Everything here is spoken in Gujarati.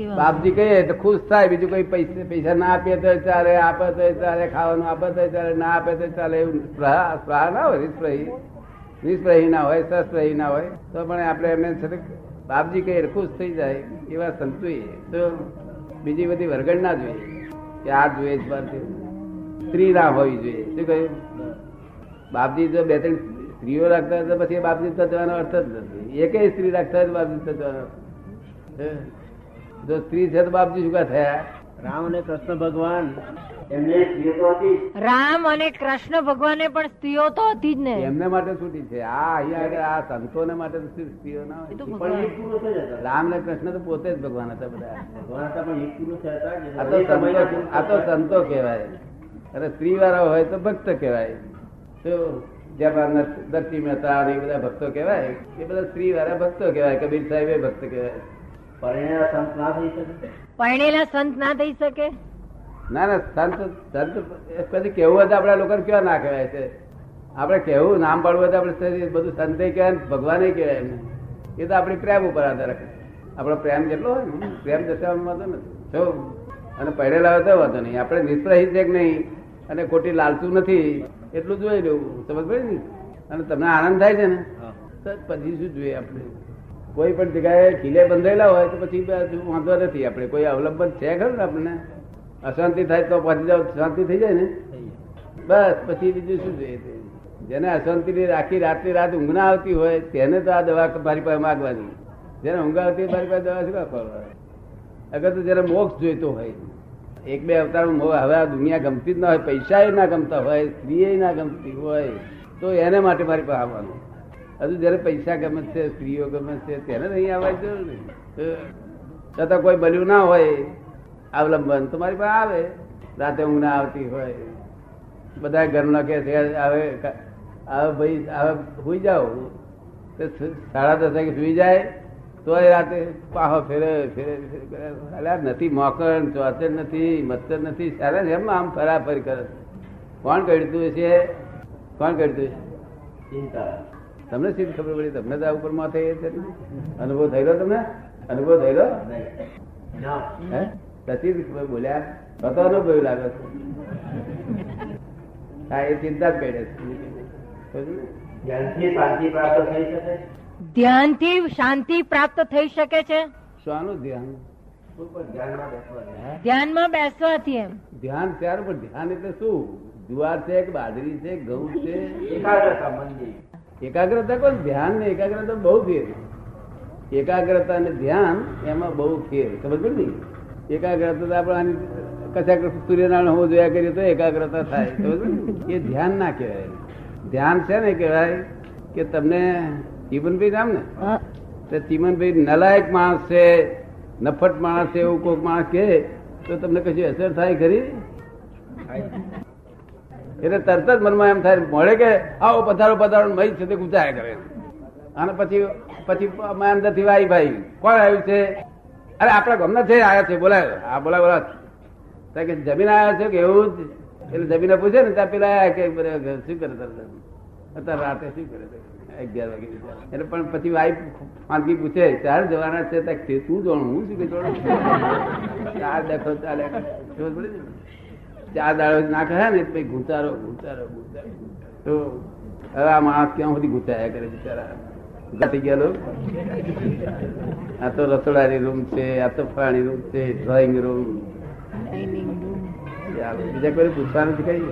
બાપજી કહીએ તો ખુશ થાય, બીજું કોઈ પૈસા ના આપીએ તો ચાલે, આપે તો ચાલે, ખાવાનું આપે તો ચાલે, ના આપે તો ચાલે, એવું સ્પ્રાહ ના હોય, નિષ્પ્રહી. નિષ્પ્રહી ના હોય, સસ્પ્રહી ના હોય. તો પણ આપણે એમને છે બાપજી કહીએ ખુશ થઈ જાય, એવા સંતુઈએ તો બીજી બધી વરગડ ના જોઈએ, કે આ જોઈએ. સ્ત્રી ના હોવી જોઈએ. શું કહ્યું? બાપજી જો બે ત્રણ સ્ત્રીઓ રાખતા તો પછી બાપજી તત્વનો અર્થ જ નથી. એકે સ્ત્રી રાખતા જ બાપજી હે? જો સ્ત્રી છે તો બાપજી શું કા થયા રામ અને કૃષ્ણ ભગવાન એમને સ્ત્રીઓ તો હતી. રામ અને કૃષ્ણ ભગવાને પણ સ્ત્રીઓ તો હતી જ ને. એમને માટે છૂટી છે. આ અહીંયા આગળ આ સંતોને માટે તો સ્ત્રીઓ ના હોય? રામ ને કૃષ્ણ તો પોતે જ ભગવાન હતા બધા. ભગવાન હતા પણ એક પુરુષ હતા આ તો સંતો પુરુષ આ તો સંતો કહેવાય. અને સ્ત્રી વાળા હોય તો ભક્ત કહેવાય. તો જેમાં દર્શી મહેતા એ બધા ભક્તો કહેવાય. એ બધા સ્ત્રી વાળા ભક્તો કહેવાય. કબીર સાહેબ એ ભક્ત કહેવાય. પરણેલા સંત ના થઈ શકે? પરણેલા સંત ના થઈ શકે? ના ના સંત સંત કદી કેવું હોય તો આપણા લોકો કેવા ના કહેવાય છે? આપણે કેવું નામ પાડવું હતું આપણે બધું સંતે કહેવાય ભગવાને કહેવાય એમને. એ તો આપણી પ્રેમ ઉપર આધાર રાખે. આપણો પ્રેમ કેટલો હોય ને પ્રેમ દર્શાવવાનો વાંધો નથી. જો અને પહેરેલા હોય તો વાંધો નહીં. આપણે નિષ્પ્રહિત છે કે નહીં અને ખોટી લાલતું નથી. એટલું જોઈ લેવું સમજ પડે ને? અને તમને આનંદ થાય છે ને? તો પછી શું જોઈએ આપણે? કોઈ પણ જગ્યાએ કિલ્લે બંધાયેલા હોય તો પછી વાંધો નથી આપણે. કોઈ અવલંબન છે ખરું ને આપણને? અશાંતિ થાય તો પહોંચી જાવ, શાંતિ થઈ જાય ને? બસ, પછી બીજું શું જોઈએ જેને અશાંતિ આખી રાતની રાત ઊંઘ ના આવતી હોય, તેને તો આ દવા મારી પાસે માગવાની. જેને ઊંઘ આવતી મારી પાસે દવા શું આપવા અગર તો જેને મોક્ષ જોઈતો હોય. એક બે અવતાર હવે આ દુનિયા ગમતી જ ના હોય પૈસા ના ગમતા હોય સ્ત્રી ના ગમતી હોય, તો એને માટે મારી પાસે આવવાનું. હજુ જયારે પૈસા ગમે છે, સ્ત્રીઓ ગમે છે તેને નહીં આવવા જરૂર નહીં. છતાં કોઈ બન્યું ના હોય, અવલંબન તો મારી પાસે આવે. રાતે ઊંઘ ના આવતી હોય. બધા ઘરના કે આવે હવે ભાઈ હવે સુઈ જાઓ. તો સાડા દસ વાગે સુઈ જાય તો રાતે પાહો ફેરે ફેરે ફેરે અલ્યા નથી મોકણ ચોચર નથી મચ્છર નથી સારા એમ આમ ફરાફરી કરે કોણ કરતું છે કોણ કરતું છે તમને સીધી ખબર પડી? તમને તો આ ઉપર માથે? અનુભવ થયેલો તમને? અનુભવ થયેલો? ના. ખબર બોલ્યા? કતો અનુભવ લાગે છે હા એ ચિંતા જ છે. શકે ધ્યાનથી શાંતિ પ્રાપ્ત થઈ શકે છે? શાનું ધ્યાન? ધ્યાનમાં બેસવાથી એમ. ધ્યાન ત્યાર પર ધ્યાન એટલે શું? જુવાર છે કે બાજરી છે ઘઉં છે? એકાગ્રતા કોણ કોઈ ધ્યાન ને એકાગ્રતા બહુ ફેર. એકાગ્રતા અને ધ્યાન એમાં બહુ ફેર. ખબર પડી ને? એકાગ્રતા તો આપણે આની કચાક સૂર્યનારાયણ હોવું જોયા કરીએ તો એકાગ્રતા થાય. ખબર એ ધ્યાન ના કહેવાય. ધ્યાન છે ને કહેવાય કે તમને ચીમનભાઈ નામ ને. તો ચીમનભાઈ નલાયક માણસ છે નફટ માણસ છે એવું કોઈક માણસ કહે તો તમને કશું અસર થાય ખરી? એટલે તરત જ મનમાં એમ થાય, મળે કે આવો પધારો પધારો મય છે તે ગુજાયા કરે. અને પછી પછી અંદરથી વાઈ ભાઈ, કોણ આવ્યું છે? અરે, આપણા ગામના છે આયા છે, બોલાય. હા બોલા બોલા કે, જમીન આવ્યા છે કે એવું જ? એટલે જમીને પૂછે ને, ત્યાં પેલા કે શું કરે તરત અત્યારે રાતે શું કરે? અગિયાર વાગે એટલે પણ પછી વાઈફ ફાંકી પૂછે ત્યારે જવાના છે, તું જોણ હું શું કે જોડું? ચાર દેખો ચાલે. ખબર પડી? ચાર દાડો ના કહે ને પછી ઘૂંચારો ઘૂંચારો ઘૂંચારો તો હવે આ માણસ ક્યાં સુધી ઘૂંચાયા કરે બિચારા? ઘટી ગયા લોકો. આ તો રસોડાની રૂમ છે આ તો ફલાણી રૂમ છે ડ્રોઈંગ રૂમ બીજા કોઈ પૂછવાનું છે કઈ